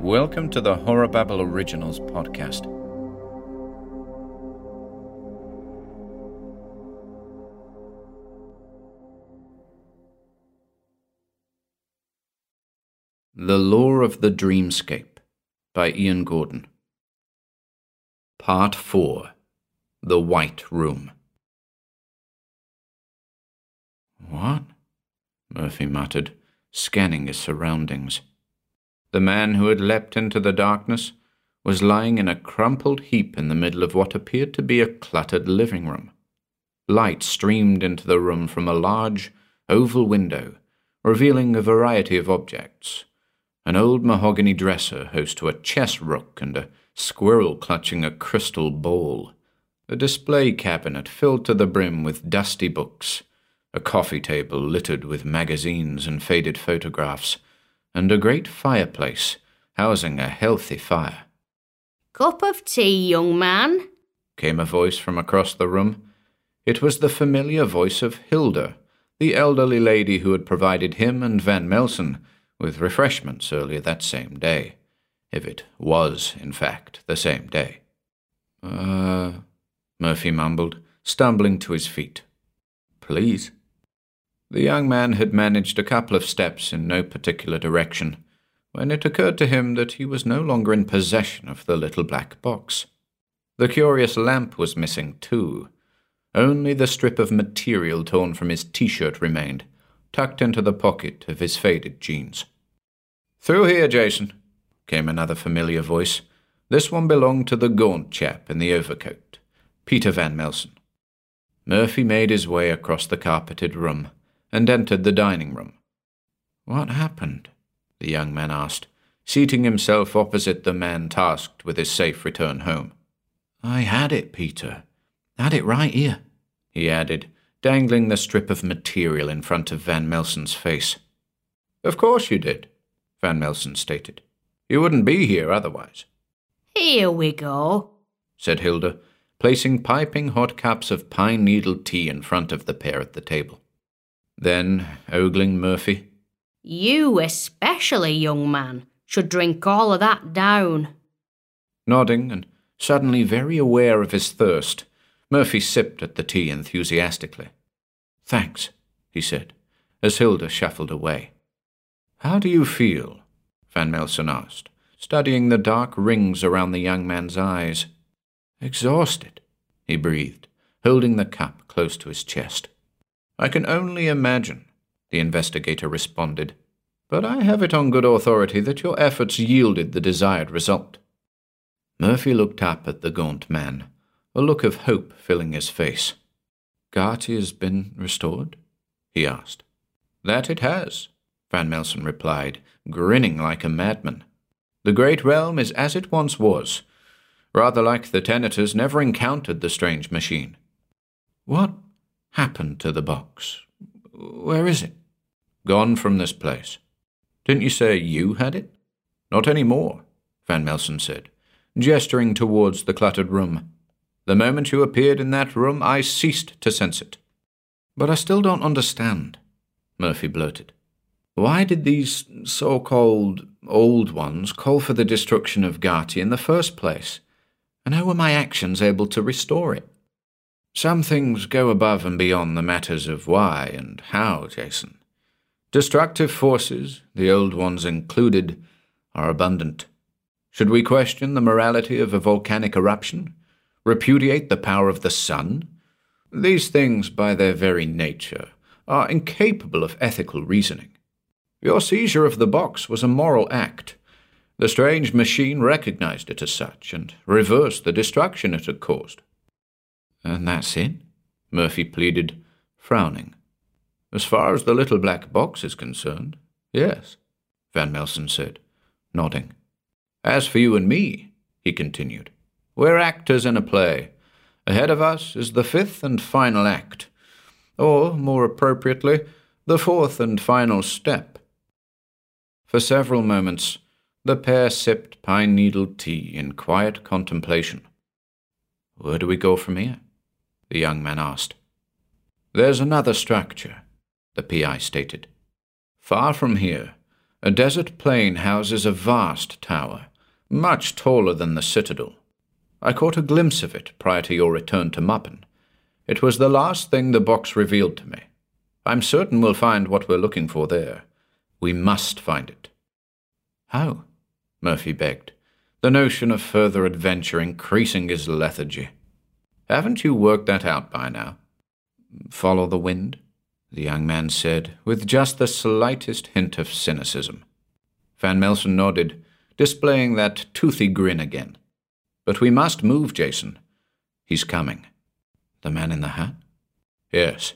Welcome to the Horror Babble Originals podcast. The Lure of the Dreamscape by Ian Gordon. Part 4 The White Room. What? Murphy muttered, scanning his surroundings. The man who had leapt into the darkness was lying in a crumpled heap in the middle of what appeared to be a cluttered living room. Light streamed into the room from a large, oval window, revealing a variety of objects. An old mahogany dresser host to a chess rook and a squirrel clutching a crystal ball, a display cabinet filled to the brim with dusty books, a coffee table littered with magazines and faded photographs and a great fireplace housing a healthy fire. Cup of tea, young man? came a voice from across the room. It was the familiar voice of Hilda, the elderly lady who had provided him and Van Melsen with refreshments earlier that same day, if it was, in fact, the same day. Uh, Murphy mumbled, stumbling to his feet. Please. The young man had managed a couple of steps in no particular direction when it occurred to him that he was no longer in possession of the little black box. The curious lamp was missing, too. Only the strip of material torn from his t shirt remained, tucked into the pocket of his faded jeans. Through here, Jason, came another familiar voice. This one belonged to the gaunt chap in the overcoat, Peter Van Melsen. Murphy made his way across the carpeted room and entered the dining room. What happened? the young man asked, seating himself opposite the man tasked with his safe return home. I had it, Peter. Had it right here, he added, dangling the strip of material in front of Van Melsen's face. Of course you did, Van Melsen stated. You wouldn't be here otherwise. Here we go, said Hilda, placing piping hot cups of pine needle tea in front of the pair at the table. Then, ogling Murphy, You especially, young man, should drink all of that down. Nodding and suddenly very aware of his thirst, Murphy sipped at the tea enthusiastically. Thanks, he said, as Hilda shuffled away. How do you feel? Van Melsen asked, studying the dark rings around the young man's eyes. Exhausted, he breathed, holding the cup close to his chest. I can only imagine, the investigator responded, but I have it on good authority that your efforts yielded the desired result. Murphy looked up at the gaunt man, a look of hope filling his face. Gati has been restored? he asked. That it has, Van Melsen replied, grinning like a madman. The great realm is as it once was, rather like the tenators never encountered the strange machine. What happened to the box? Where is it? Gone from this place. Didn't you say you had it? Not any more, Van Melsen said, gesturing towards the cluttered room. The moment you appeared in that room, I ceased to sense it. But I still don't understand, Murphy blurted. Why did these so called old ones call for the destruction of Gati in the first place? And how were my actions able to restore it? Some things go above and beyond the matters of why and how, Jason. Destructive forces, the old ones included, are abundant. Should we question the morality of a volcanic eruption? Repudiate the power of the sun? These things, by their very nature, are incapable of ethical reasoning. Your seizure of the box was a moral act. The strange machine recognized it as such and reversed the destruction it had caused. And that's it? Murphy pleaded, frowning. As far as the little black box is concerned, yes, Van Melsen said, nodding. As for you and me, he continued, we're actors in a play. Ahead of us is the fifth and final act, or, more appropriately, the fourth and final step. For several moments, the pair sipped pine needle tea in quiet contemplation. Where do we go from here? The young man asked. There's another structure, the PI stated. Far from here, A desert plain houses a vast tower, much taller than the citadel. I caught a glimpse of it prior to your return to Muppen. It was the last thing the box revealed to me. I'm certain we'll find what we're looking for there. We must find it. How? Murphy begged, the notion of further adventure increasing his lethargy. Haven't you worked that out by now? Follow the wind, the young man said, with just the slightest hint of cynicism. Van Melsen nodded, displaying that toothy grin again. But we must move, Jason. He's coming. The man in the hat? Yes.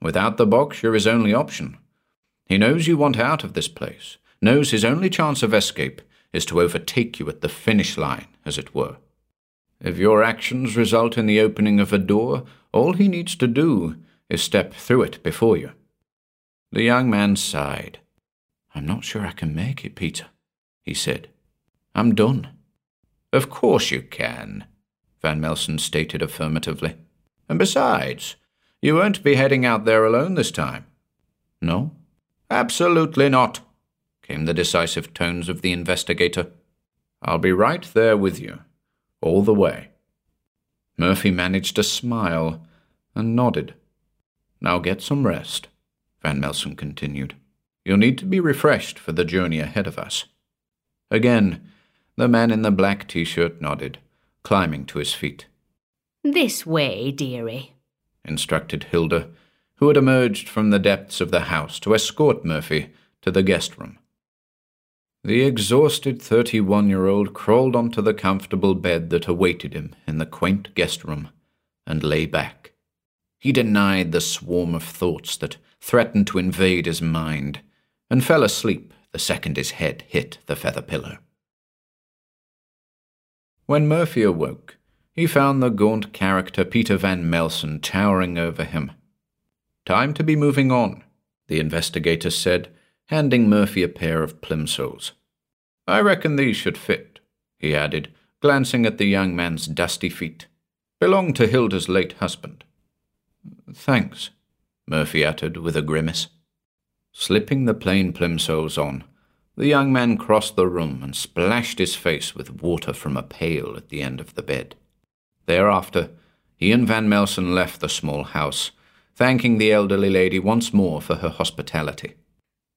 Without the box, you're his only option. He knows you want out of this place, knows his only chance of escape is to overtake you at the finish line, as it were. If your actions result in the opening of a door, all he needs to do is step through it before you. The young man sighed. I'm not sure I can make it, Peter, he said. I'm done. Of course you can, Van Melsen stated affirmatively. And besides, you won't be heading out there alone this time. No? Absolutely not, came the decisive tones of the investigator. I'll be right there with you, all the way. Murphy managed a smile and nodded. Now get some rest, Van Melsen continued. You'll need to be refreshed for the journey ahead of us. Again, the man in the black t shirt nodded, climbing to his feet. This way, dearie instructed Hilda, who had emerged from the depths of the house to escort Murphy to the guest room. The exhausted thirty one year old crawled onto the comfortable bed that awaited him in the quaint guest room and lay back. He denied the swarm of thoughts that threatened to invade his mind and fell asleep the second his head hit the feather pillow. When Murphy awoke, he found the gaunt character Peter Van Melsen towering over him. Time to be moving on, the investigator said, handing Murphy a pair of plimsolls. I reckon these should fit, he added, glancing at the young man's dusty feet. Belong to Hilda's late husband. Thanks, Murphy uttered with a grimace. Slipping the plain plimsolls on, the young man crossed the room and splashed his face with water from a pail at the end of the bed. Thereafter, he and Van Melsen left the small house, thanking the elderly lady once more for her hospitality.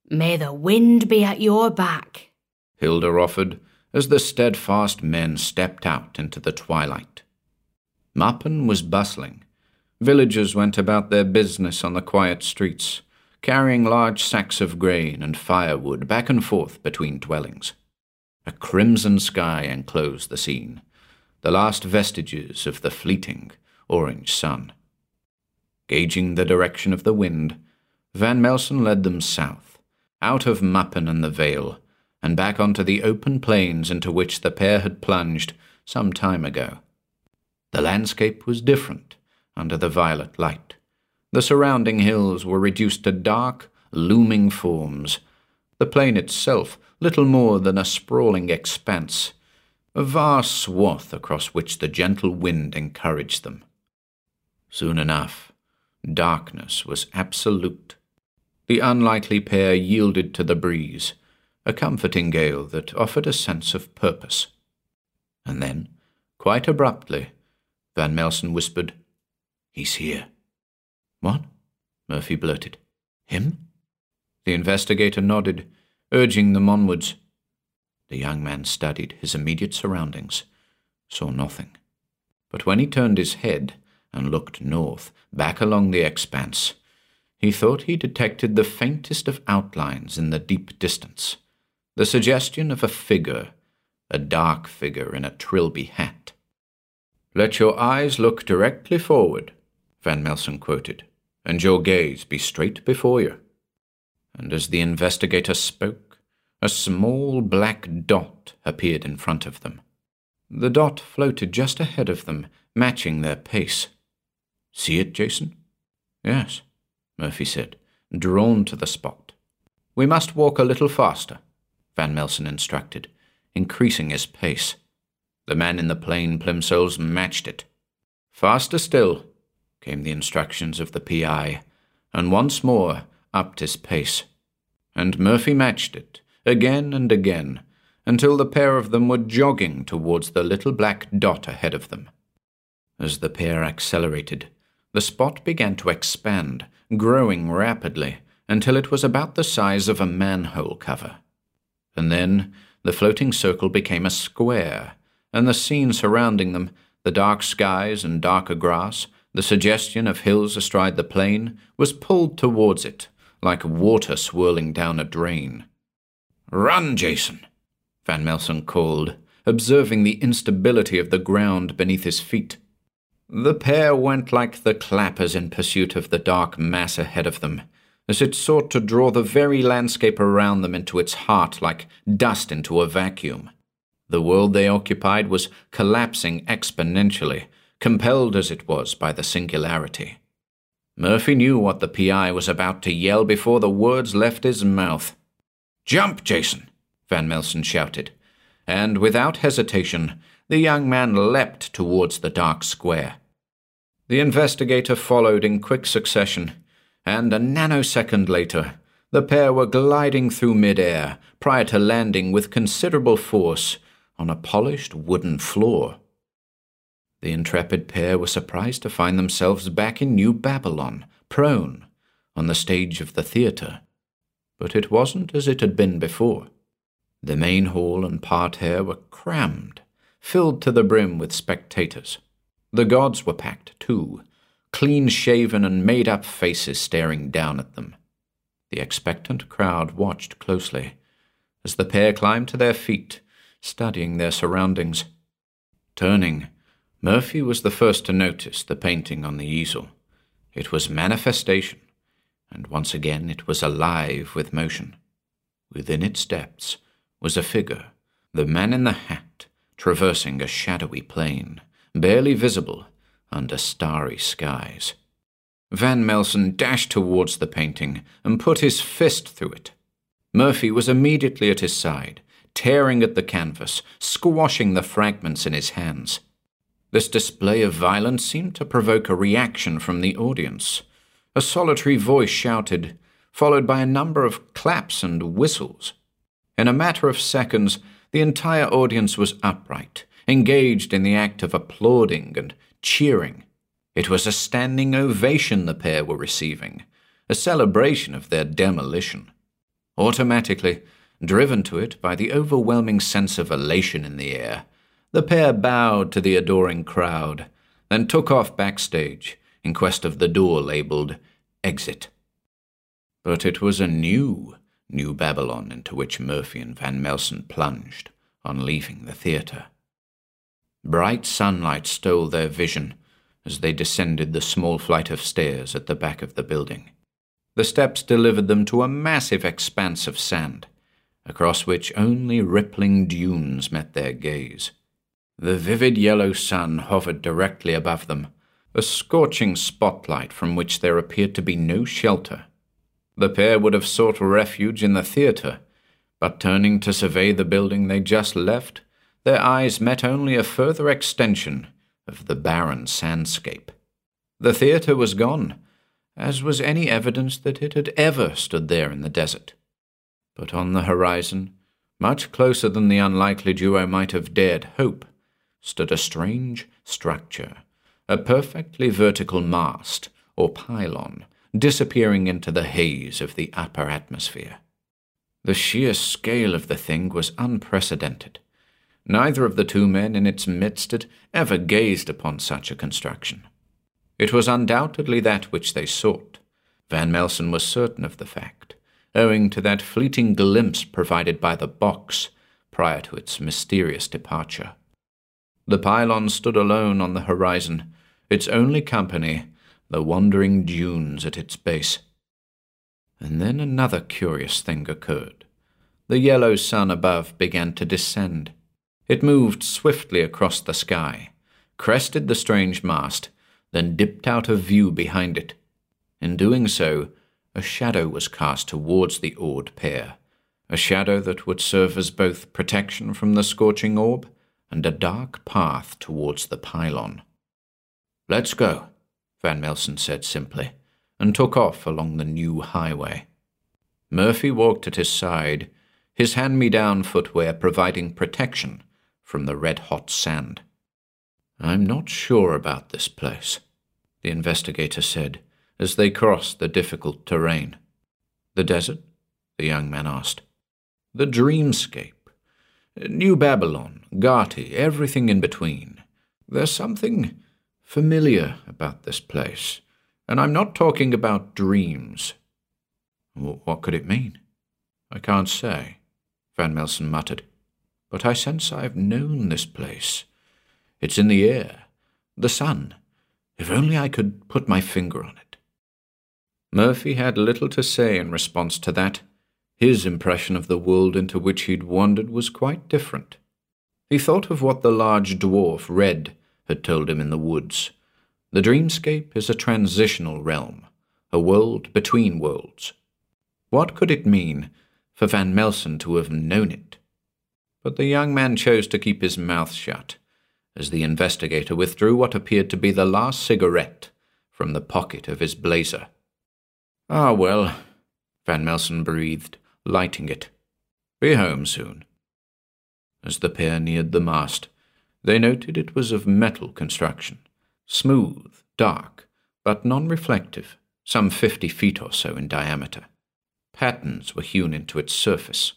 May the wind be at your back, Hilda offered as the steadfast men stepped out into the twilight. Muppen was bustling. Villagers went about their business on the quiet streets, carrying large sacks of grain and firewood back and forth between dwellings. A crimson sky enclosed the scene, the last vestiges of the fleeting orange sun. Gauging the direction of the wind, Van Melsen led them south, out of Muppen and the Vale, and back onto the open plains into which the pair had plunged some time ago. The landscape was different under the violet light. The surrounding hills were reduced to dark, looming forms, the plain itself little more than a sprawling expanse a vast swath across which the gentle wind encouraged them. Soon enough, darkness was absolute. The unlikely pair yielded to the breeze, a comforting gale that offered a sense of purpose. And then, quite abruptly, Van Melsen whispered, He's here. What? Murphy blurted. Him? The investigator nodded, urging them onwards. The young man studied his immediate surroundings, saw nothing. But when he turned his head and looked north, back along the expanse, he thought he detected the faintest of outlines in the deep distance, the suggestion of a figure, a dark figure in a trilby hat. Let your eyes look directly forward, Van Melsen quoted, and your gaze be straight before you. And as the investigator spoke, a small black dot appeared in front of them. The dot floated just ahead of them, matching their pace. See it, Jason? Yes, Murphy said, drawn to the spot. We must walk a little faster, Van Melsen instructed, increasing his pace. The man in the plain plimsolls matched it. Faster still, came the instructions of the PI, and once more upped his pace. And Murphy matched it again and again, until the pair of them were jogging towards the little black dot ahead of them. As the pair accelerated, the spot began to expand, growing rapidly, until it was about the size of a manhole cover. And then the floating circle became a square, and the scene surrounding them, the dark skies and darker grass, the suggestion of hills astride the plain, was pulled towards it, like water swirling down a drain. Run, Jason! Van Melsen called, observing the instability of the ground beneath his feet. The pair went like the clappers in pursuit of the dark mass ahead of them, as it sought to draw the very landscape around them into its heart like dust into a vacuum. The world they occupied was collapsing exponentially, compelled as it was by the singularity. Murphy knew what the PI was about to yell before the words left his mouth. Jump, Jason! Van Melsen shouted, and without hesitation, the young man leapt towards the dark square. The investigator followed in quick succession, and a nanosecond later, the pair were gliding through midair prior to landing with considerable force on a polished wooden floor. The intrepid pair were surprised to find themselves back in New Babylon, prone, on the stage of the theatre. But it wasn't as it had been before. The main hall and parterre were crammed, filled to the brim with spectators. The gods were packed, too, clean shaven and made up faces staring down at them. The expectant crowd watched closely as the pair climbed to their feet, studying their surroundings. Turning, Murphy was the first to notice the painting on the easel. It was manifestation, and once again it was alive with motion. Within its depths was a figure, the man in the hat, traversing a shadowy plain, barely visible under starry skies. Van Melsen dashed towards the painting and put his fist through it. Murphy was immediately at his side, tearing at the canvas, squashing the fragments in his hands. This display of violence seemed to provoke a reaction from the audience. A solitary voice shouted, followed by a number of claps and whistles. In a matter of seconds, the entire audience was upright, engaged in the act of applauding and cheering. It was a standing ovation the pair were receiving, a celebration of their demolition. Automatically, driven to it by the overwhelming sense of elation in the air, the pair bowed to the adoring crowd, then took off backstage in quest of the door labeled Exit. But it was a new, New Babylon into which Murphy and Van Melsen plunged on leaving the theatre. Bright sunlight stole their vision as they descended the small flight of stairs at the back of the building. The steps delivered them to a massive expanse of sand, across which only rippling dunes met their gaze. The vivid yellow sun hovered directly above them, a scorching spotlight from which there appeared to be no shelter. The pair would have sought refuge in the theatre, but turning to survey the building they just left, their eyes met only a further extension of the barren sandscape. The theatre was gone, as was any evidence that it had ever stood there in the desert. But on the horizon, much closer than the unlikely duo might have dared hope, stood a strange structure, a perfectly vertical mast, or pylon, disappearing into the haze of the upper atmosphere. The sheer scale of the thing was unprecedented. Neither of the two men in its midst had ever gazed upon such a construction. It was undoubtedly that which they sought. Van Melsen was certain of the fact, owing to that fleeting glimpse provided by the box prior to its mysterious departure. The pylon stood alone on the horizon, its only company the wandering dunes at its base. And then another curious thing occurred. The yellow sun above began to descend. It moved swiftly across the sky, crested the strange mast, then dipped out of view behind it. In doing so, a shadow was cast towards the awed pair, a shadow that would serve as both protection from the scorching orb and a dark path towards the pylon. Let's go, Van Melsen said simply, and took off along the new highway. Murphy walked at his side, his hand me down footwear providing protection from the red hot sand. I'm not sure about this place, the investigator said as they crossed the difficult terrain. The desert? the young man asked. The dreamscape. New Babylon, Gati, everything in between. There's something familiar about this place, and I'm not talking about dreams. What could it mean? I can't say, Van Melsen muttered, but I sense I've known this place. It's in the air, the sun. If only I could put my finger on it. Murphy had little to say in response to that. His impression of the world into which he'd wandered was quite different. He thought of what the large dwarf, Red, had told him in the woods. The dreamscape is a transitional realm, a world between worlds. What could it mean for Van Melsen to have known it? But the young man chose to keep his mouth shut as the investigator withdrew what appeared to be the last cigarette from the pocket of his blazer. Ah, well, Van Melsen breathed, lighting it. Be home soon. As the pair neared the mast, they noted it was of metal construction, smooth, dark, but non reflective, some fifty feet or so in diameter. Patterns were hewn into its surface,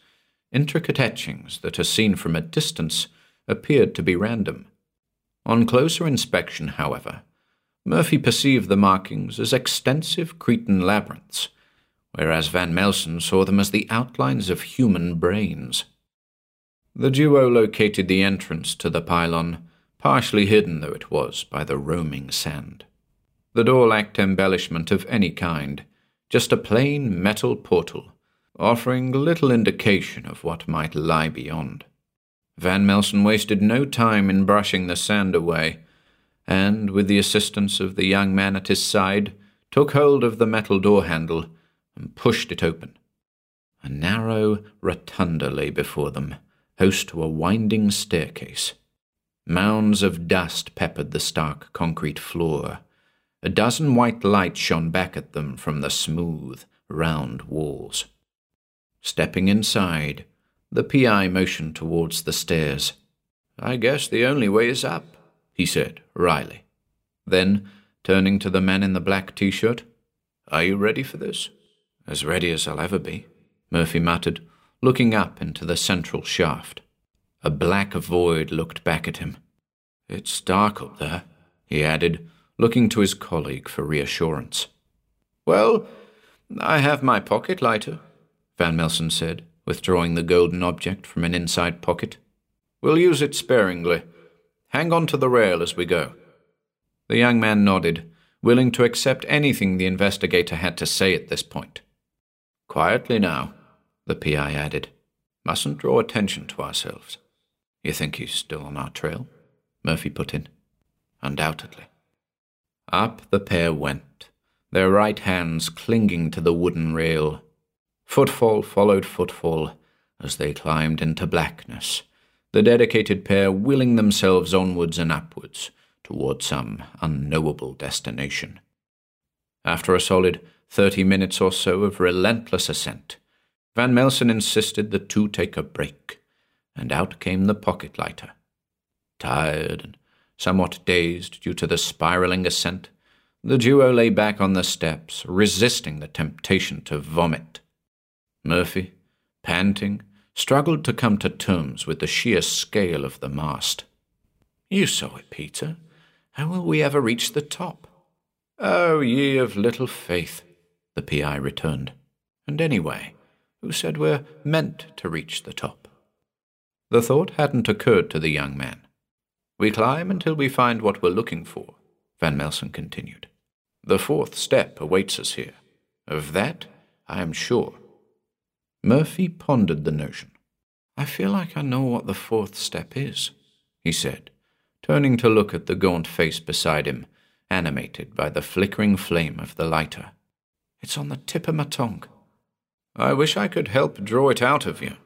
intricate etchings that, as seen from a distance, appeared to be random. On closer inspection, however, Murphy perceived the markings as extensive Cretan labyrinths, whereas Van Melsen saw them as the outlines of human brains. The duo located the entrance to the pylon, partially hidden though it was by the roaming sand. The door lacked embellishment of any kind, just a plain metal portal, offering little indication of what might lie beyond. Van Melsen wasted no time in brushing the sand away, and, with the assistance of the young man at his side, took hold of the metal door handle and pushed it open. A narrow rotunda lay before them, host to a winding staircase. Mounds of dust peppered the stark concrete floor. A dozen white lights shone back at them from the smooth, round walls. Stepping inside, the PI motioned towards the stairs. I guess the only way is up, he said, wryly. Then, turning to the man in the black t shirt, Are you ready for this? As ready as I'll ever be, Murphy muttered, looking up into the central shaft. A black void looked back at him. It's dark up there, he added, looking to his colleague for reassurance. Well, I have my pocket lighter, Van Melsen said, withdrawing the golden object from an inside pocket. We'll use it sparingly. Hang on to the rail as we go. The young man nodded, willing to accept anything the investigator had to say at this point. Quietly now, the PI added. Mustn't draw attention to ourselves. You think he's still on our trail? Murphy put in. Undoubtedly. Up the pair went, their right hands clinging to the wooden rail, Footfall followed footfall as they climbed into blackness, the dedicated pair willing themselves onwards and upwards toward some unknowable destination. After a solid thirty minutes or so of relentless ascent, Van Melsen insisted the two take a break, and out came the pocket lighter. Tired and somewhat dazed due to the spiraling ascent, the duo lay back on the steps, resisting the temptation to vomit. Murphy, panting, struggled to come to terms with the sheer scale of the mast. You saw it, Peter. How will we ever reach the top? Oh, ye of little faith, the PI returned. And anyway, who said we're meant to reach the top? The thought hadn't occurred to the young man. We climb until we find what we're looking for, Van Melsen continued. The fourth step awaits us here. Of that I am sure. Murphy pondered the notion. I feel like I know what the fourth step is, he said, turning to look at the gaunt face beside him, animated by the flickering flame of the lighter. It's on the tip of my tongue. I wish I could help draw it out of you,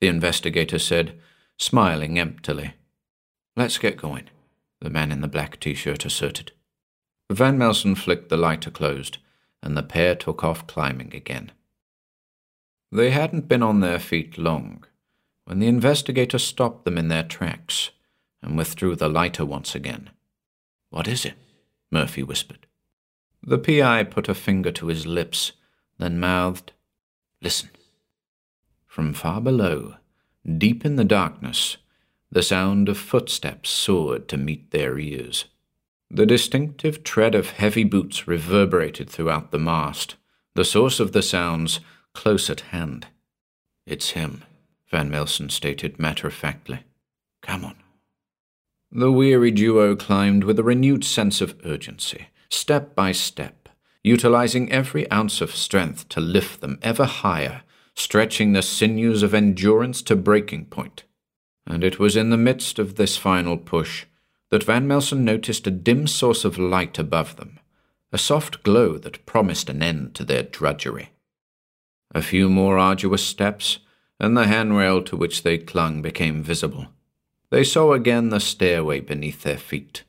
the investigator said, smiling emptily. Let's get going, the man in the black t shirt asserted. Van Melsen flicked the lighter closed, and the pair took off climbing again. They hadn't been on their feet long when the investigator stopped them in their tracks and withdrew the lighter once again. What is it? Murphy whispered. The PI put a finger to his lips, then mouthed, Listen. From far below, deep in the darkness, the sound of footsteps soared to meet their ears. The distinctive tread of heavy boots reverberated throughout the mast, the source of the sounds close at hand. It's him, Van Melsen stated matter of factly. Come on. The weary duo climbed with a renewed sense of urgency, step by step, utilizing every ounce of strength to lift them ever higher, stretching the sinews of endurance to breaking point. And it was in the midst of this final push that Van Melsen noticed a dim source of light above them, a soft glow that promised an end to their drudgery. A few more arduous steps, and the handrail to which they clung became visible. They saw again the stairway beneath their feet,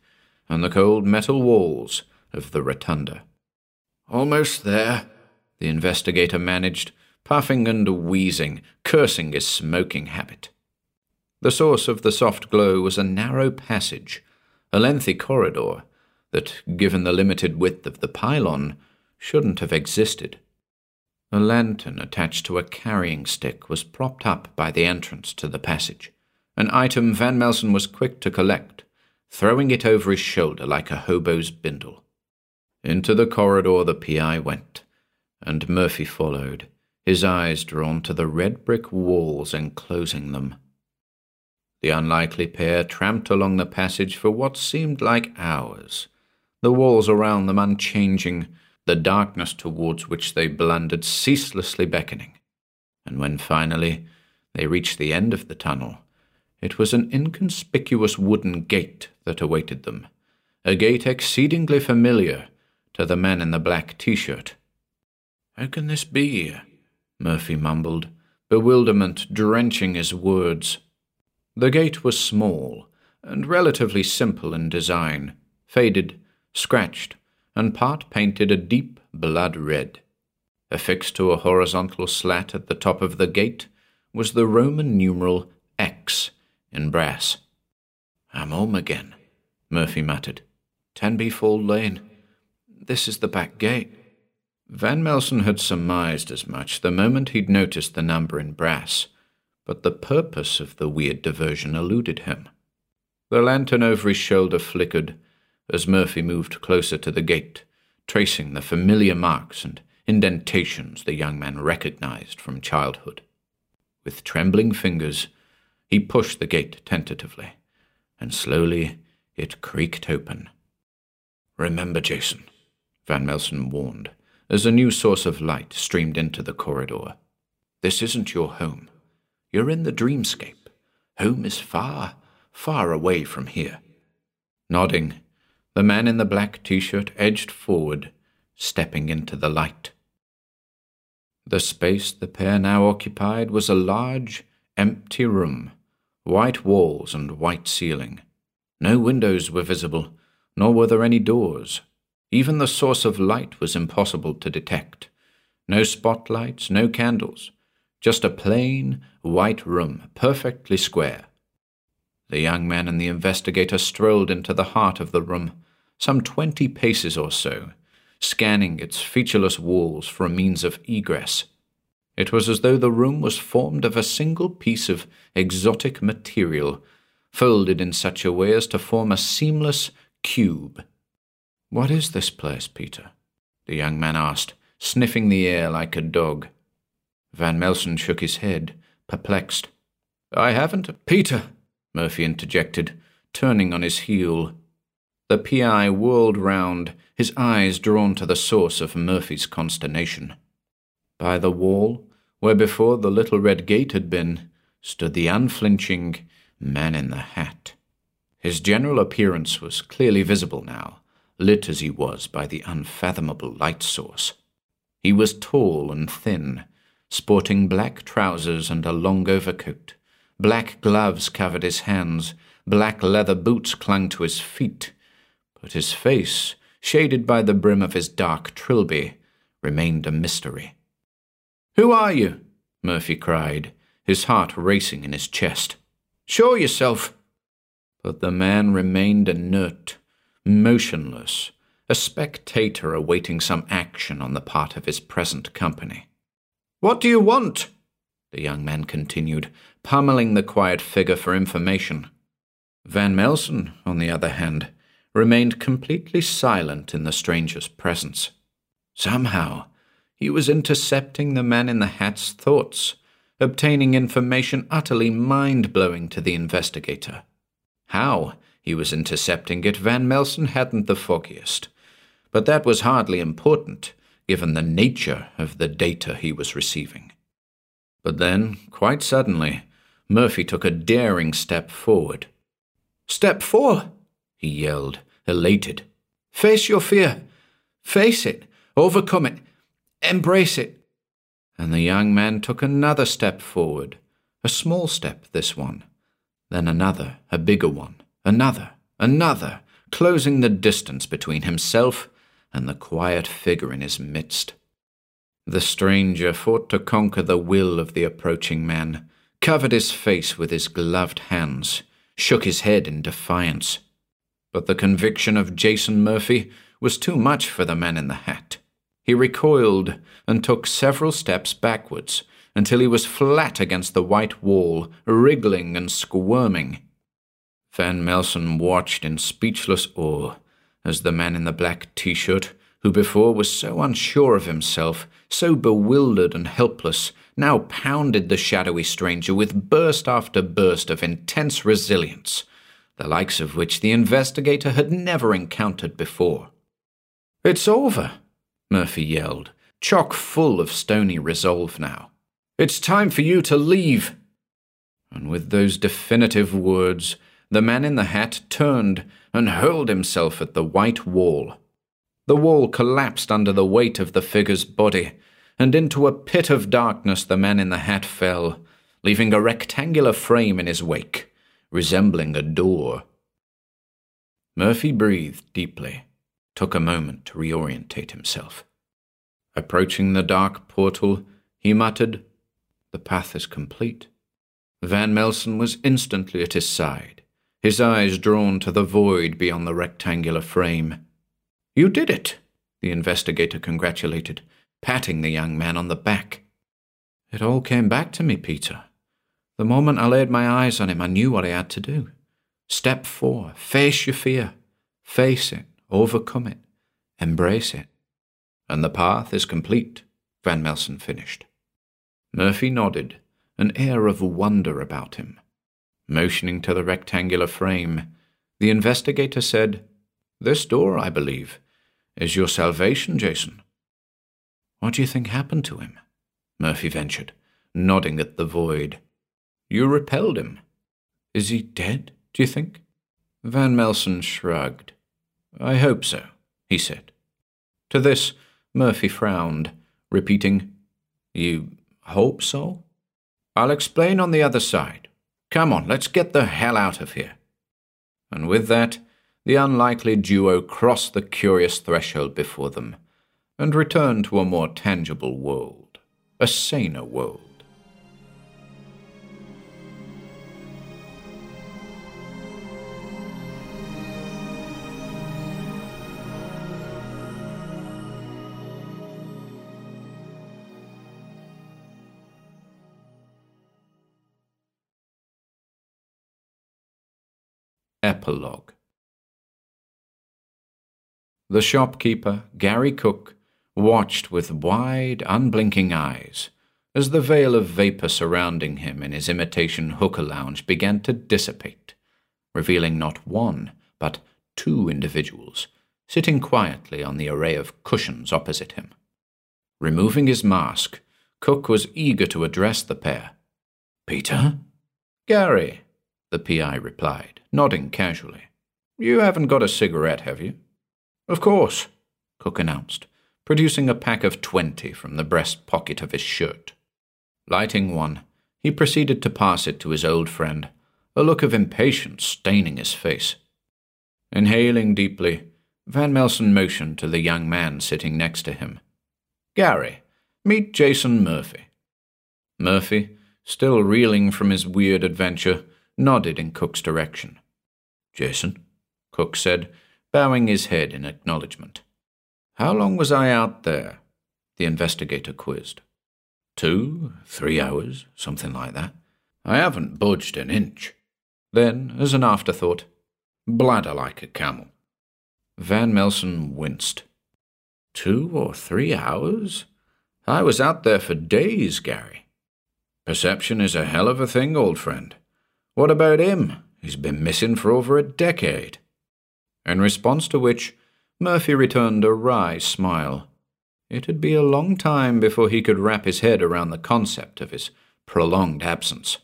and the cold metal walls of the rotunda. Almost there, the investigator managed, puffing and wheezing, cursing his smoking habit. The source of the soft glow was a narrow passage, a lengthy corridor that, given the limited width of the pylon, shouldn't have existed. A lantern attached to a carrying stick was propped up by the entrance to the passage, an item Van Melsen was quick to collect, throwing it over his shoulder like a hobo's bindle. Into the corridor the PI went, and Murphy followed, his eyes drawn to the red brick walls enclosing them. The unlikely pair tramped along the passage for what seemed like hours, the walls around them unchanging, the darkness towards which they blundered ceaselessly beckoning. And when finally they reached the end of the tunnel, it was an inconspicuous wooden gate that awaited them, a gate exceedingly familiar to the man in the black t shirt. How can this be? Murphy mumbled, bewilderment drenching his words. The gate was small and relatively simple in design, faded, scratched, and part painted a deep blood red. Affixed to a horizontal slat at the top of the gate was the Roman numeral X in brass. I'm home again, Murphy muttered. Tenby Fold Lane. This is the back gate. Van Melsen had surmised as much the moment he'd noticed the number in brass, but the purpose of the weird diversion eluded him. The lantern over his shoulder flickered as Murphy moved closer to the gate, tracing the familiar marks and indentations the young man recognized from childhood. With trembling fingers, he pushed the gate tentatively, and slowly it creaked open. Remember, Jason, Van Melsen warned, as a new source of light streamed into the corridor. This isn't your home. You're in the dreamscape. Home is far, far away from here. Nodding, the man in the black t shirt edged forward, stepping into the light. The space the pair now occupied was a large, empty room, white walls and white ceiling. No windows were visible, nor were there any doors. Even the source of light was impossible to detect. No spotlights, no candles, just a plain, white room, perfectly square. The young man and the investigator strolled into the heart of the room some twenty paces or so, scanning its featureless walls for a means of egress. It was as though the room was formed of a single piece of exotic material, folded in such a way as to form a seamless cube. What is this place, Peter? the young man asked, sniffing the air like a dog. Van Melsen shook his head, perplexed. I haven't. Peter, Murphy interjected, turning on his heel. The PI whirled round, his eyes drawn to the source of Murphy's consternation. By the wall, where before the little red gate had been, stood the unflinching man in the hat. His general appearance was clearly visible now, lit as he was by the unfathomable light source. He was tall and thin, sporting black trousers and a long overcoat. Black gloves covered his hands, black leather boots clung to his feet, but his face, shaded by the brim of his dark trilby, remained a mystery. Who are you? Murphy cried, his heart racing in his chest. Show yourself! But the man remained inert, motionless, a spectator awaiting some action on the part of his present company. What do you want? The young man continued, pummeling the quiet figure for information. Van Melsen, on the other hand, remained completely silent in the stranger's presence. Somehow, he was intercepting the man in the hat's thoughts, obtaining information utterly mind blowing to the investigator. How he was intercepting it, Van Melsen hadn't the foggiest. But that was hardly important, given the nature of the data he was receiving. But then, quite suddenly, Murphy took a daring step forward. Step four, he yelled, elated. Face your fear. Face it. Overcome it. Embrace it. And the young man took another step forward, a small step, this one, then another, a bigger one, another, another, closing the distance between himself and the quiet figure in his midst. The stranger fought to conquer the will of the approaching man, covered his face with his gloved hands, shook his head in defiance. But the conviction of Jason Murphy was too much for the man in the hat. He recoiled and took several steps backwards until he was flat against the white wall, wriggling and squirming. Van Melsen watched in speechless awe as the man in the black t shirt, who before was so unsure of himself, so bewildered and helpless, now pounded the shadowy stranger with burst after burst of intense resilience, the likes of which the investigator had never encountered before. It's over, Murphy yelled, chock full of stony resolve now. It's time for you to leave. And with those definitive words, the man in the hat turned and hurled himself at the white wall. The wall collapsed under the weight of the figure's body, and into a pit of darkness the man in the hat fell, leaving a rectangular frame in his wake, resembling a door. Murphy breathed deeply, took a moment to reorientate himself. Approaching the dark portal, he muttered, The path is complete. Van Melsen was instantly at his side, his eyes drawn to the void beyond the rectangular frame. You did it, the investigator congratulated, patting the young man on the back. It all came back to me, Peter. The moment I laid my eyes on him, I knew what I had to do. Step four face your fear. Face it, overcome it, embrace it. And the path is complete, Van Melsen finished. Murphy nodded, an air of wonder about him. Motioning to the rectangular frame, the investigator said, This door, I believe, is your salvation, Jason. What do you think happened to him? Murphy ventured, nodding at the void. You repelled him. Is he dead, do you think? Van Melsen shrugged. I hope so, he said. To this, Murphy frowned, repeating, You hope so? I'll explain on the other side. Come on, let's get the hell out of here. And with that, the unlikely duo crossed the curious threshold before them and returned to a more tangible world, a saner world. Epilogue The shopkeeper, Gary Cook, watched with wide, unblinking eyes as the veil of vapour surrounding him in his imitation hookah lounge began to dissipate, revealing not one, but two individuals sitting quietly on the array of cushions opposite him. Removing his mask, Cook was eager to address the pair. Peter? Gary, the PI replied, nodding casually. You haven't got a cigarette, have you? Of course, Cook announced, producing a pack of twenty from the breast pocket of his shirt. Lighting one, he proceeded to pass it to his old friend, a look of impatience staining his face. Inhaling deeply, Van Melsen motioned to the young man sitting next to him. Gary, meet Jason Murphy. Murphy, still reeling from his weird adventure, nodded in Cook's direction. Jason, Cook said, bowing his head in acknowledgement. How long was I out there? The investigator quizzed. Two, three hours, something like that. I haven't budged an inch. Then, as an afterthought, bladder like a camel. Van Melsen winced. Two or three hours? I was out there for days, Gary. Perception is a hell of a thing, old friend. What about him? He's been missing for over a decade. In response to which, Murphy returned a wry smile. It'd be a long time before he could wrap his head around the concept of his prolonged absence.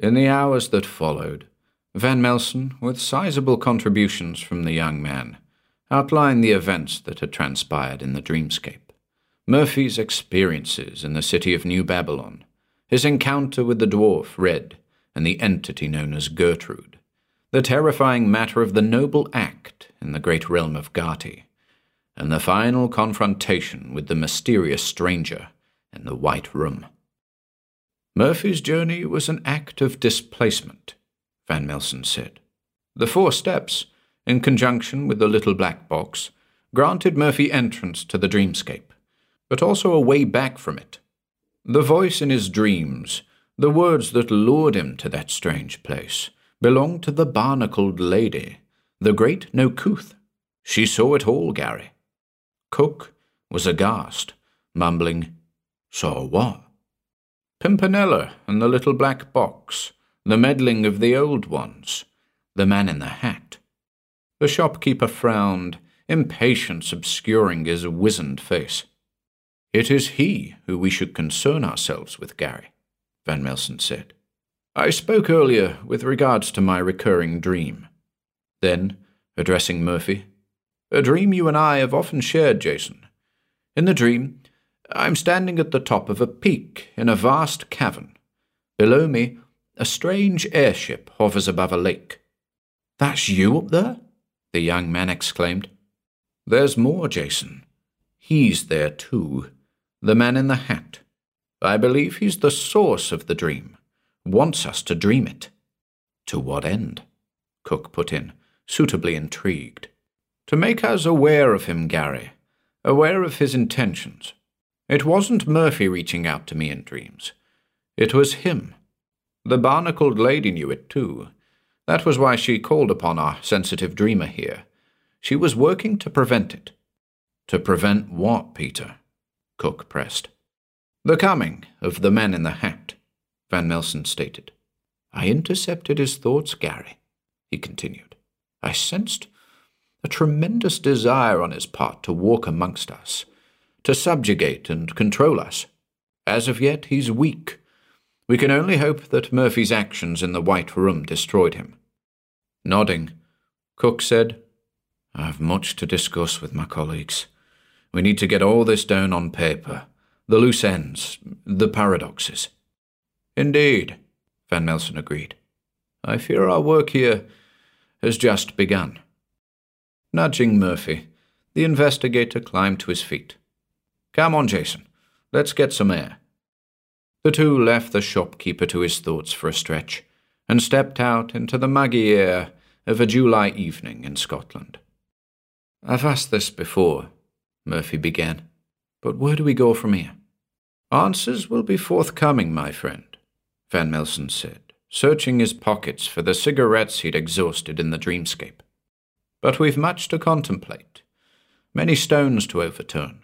In the hours that followed, Van Melsen, with sizable contributions from the young man, outlined the events that had transpired in the dreamscape. Murphy's experiences in the city of New Babylon, his encounter with the dwarf Red and the entity known as Gertrude, the terrifying matter of the noble act in the great realm of Gati, and the final confrontation with the mysterious stranger in the White Room. Murphy's journey was an act of displacement, Van Melsen said. The four steps, in conjunction with the little black box, granted Murphy entrance to the dreamscape, but also a way back from it. The voice in his dreams, the words that lured him to that strange place, belonged to the barnacled lady, the great Nokuth. She saw it all, Gary. Cook was aghast, mumbling, Saw what? Pimpernella and the little black box, the meddling of the old ones, the man in the hat. The shopkeeper frowned, impatience obscuring his wizened face. It is he who we should concern ourselves with, Gary, Van Melsen said. I spoke earlier with regards to my recurring dream. Then, addressing Murphy, a dream you and I have often shared, Jason. In the dream, I'm standing at the top of a peak in a vast cavern. Below me, a strange airship hovers above a lake. That's you up there? the young man exclaimed. There's more, Jason. He's there too. The man in the hat. I believe he's the source of the dream, wants us to dream it. To what end? Cook put in, suitably intrigued. To make us aware of him, Gary, aware of his intentions. It wasn't Murphy reaching out to me in dreams. It was him. The barnacled lady knew it too. That was why she called upon our sensitive dreamer here. She was working to prevent it. To prevent what, Peter? Cook pressed. The coming of the man in the hat, Van Melsen stated. I intercepted his thoughts, Gary, he continued. I sensed a tremendous desire on his part to walk amongst us, to subjugate and control us. As of yet, he's weak. We can only hope that Murphy's actions in the White Room destroyed him. Nodding, Cook said, I have much to discuss with my colleagues. We need to get all this down on paper the loose ends, the paradoxes. Indeed, Van Melsen agreed. I fear our work here has just begun. Nudging Murphy, the investigator climbed to his feet. Come on, Jason. Let's get some air. The two left the shopkeeper to his thoughts for a stretch and stepped out into the muggy air of a July evening in Scotland. I've asked this before, Murphy began, but where do we go from here? Answers will be forthcoming, my friend, Van Melsen said, searching his pockets for the cigarettes he'd exhausted in the dreamscape. But we've much to contemplate, many stones to overturn.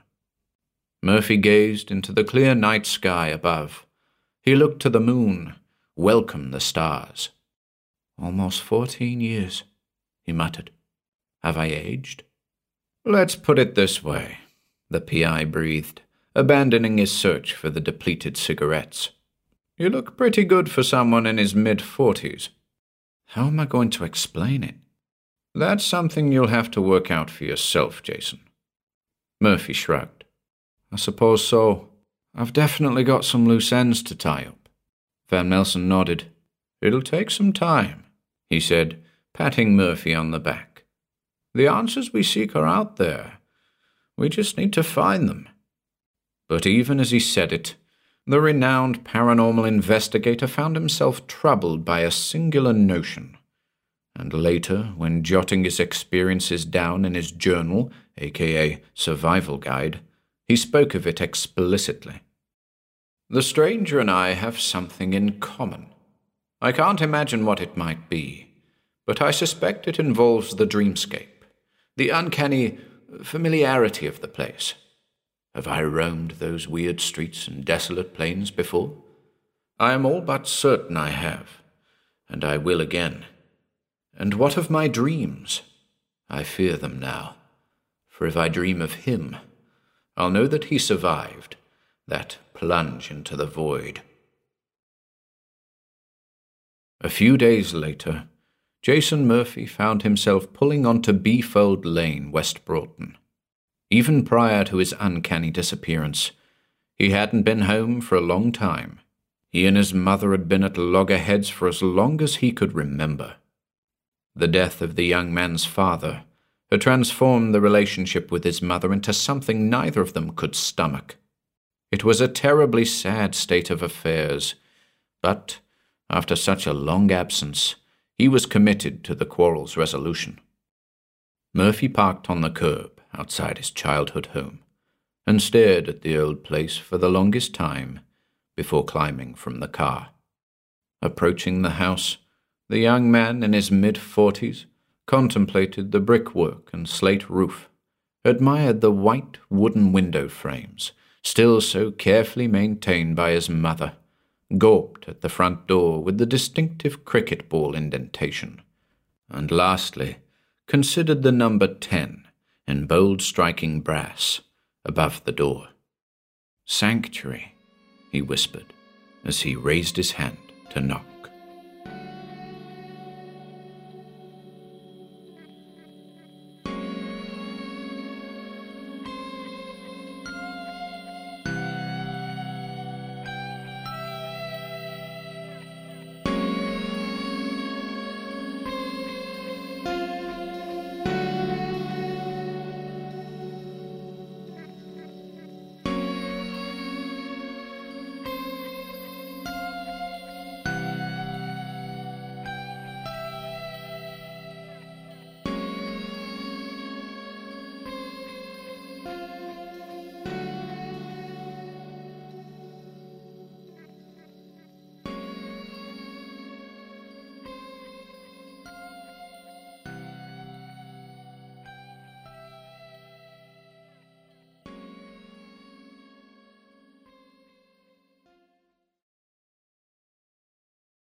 Murphy gazed into the clear night sky above. He looked to the moon, welcomed the stars. Almost fourteen years, he muttered. Have I aged? Let's put it this way, the PI breathed, abandoning his search for the depleted cigarettes. You look pretty good for someone in his mid forties. How am I going to explain it? That's something you'll have to work out for yourself, Jason. Murphy shrugged. I suppose so. I've definitely got some loose ends to tie up. Van Melsen nodded. It'll take some time, he said, patting Murphy on the back. The answers we seek are out there. We just need to find them. But even as he said it, the renowned paranormal investigator found himself troubled by a singular notion. And later, when jotting his experiences down in his journal, aka Survival Guide, he spoke of it explicitly. The stranger and I have something in common. I can't imagine what it might be, but I suspect it involves the dreamscape, the uncanny familiarity of the place. Have I roamed those weird streets and desolate plains before? I am all but certain I have, and I will again. And what of my dreams? I fear them now, for if I dream of him, I'll know that he survived that plunge into the void. A few days later, Jason Murphy found himself pulling onto Beefold Lane, West Broughton. Even prior to his uncanny disappearance, he hadn't been home for a long time. He and his mother had been at loggerheads for as long as he could remember. The death of the young man's father had transformed the relationship with his mother into something neither of them could stomach. It was a terribly sad state of affairs, but after such a long absence, he was committed to the quarrel's resolution. Murphy parked on the curb outside his childhood home and stared at the old place for the longest time before climbing from the car. Approaching the house, the young man in his mid forties contemplated the brickwork and slate roof, admired the white wooden window frames, still so carefully maintained by his mother, gawped at the front door with the distinctive cricket ball indentation, and lastly considered the number ten in bold striking brass above the door. Sanctuary, he whispered as he raised his hand to knock.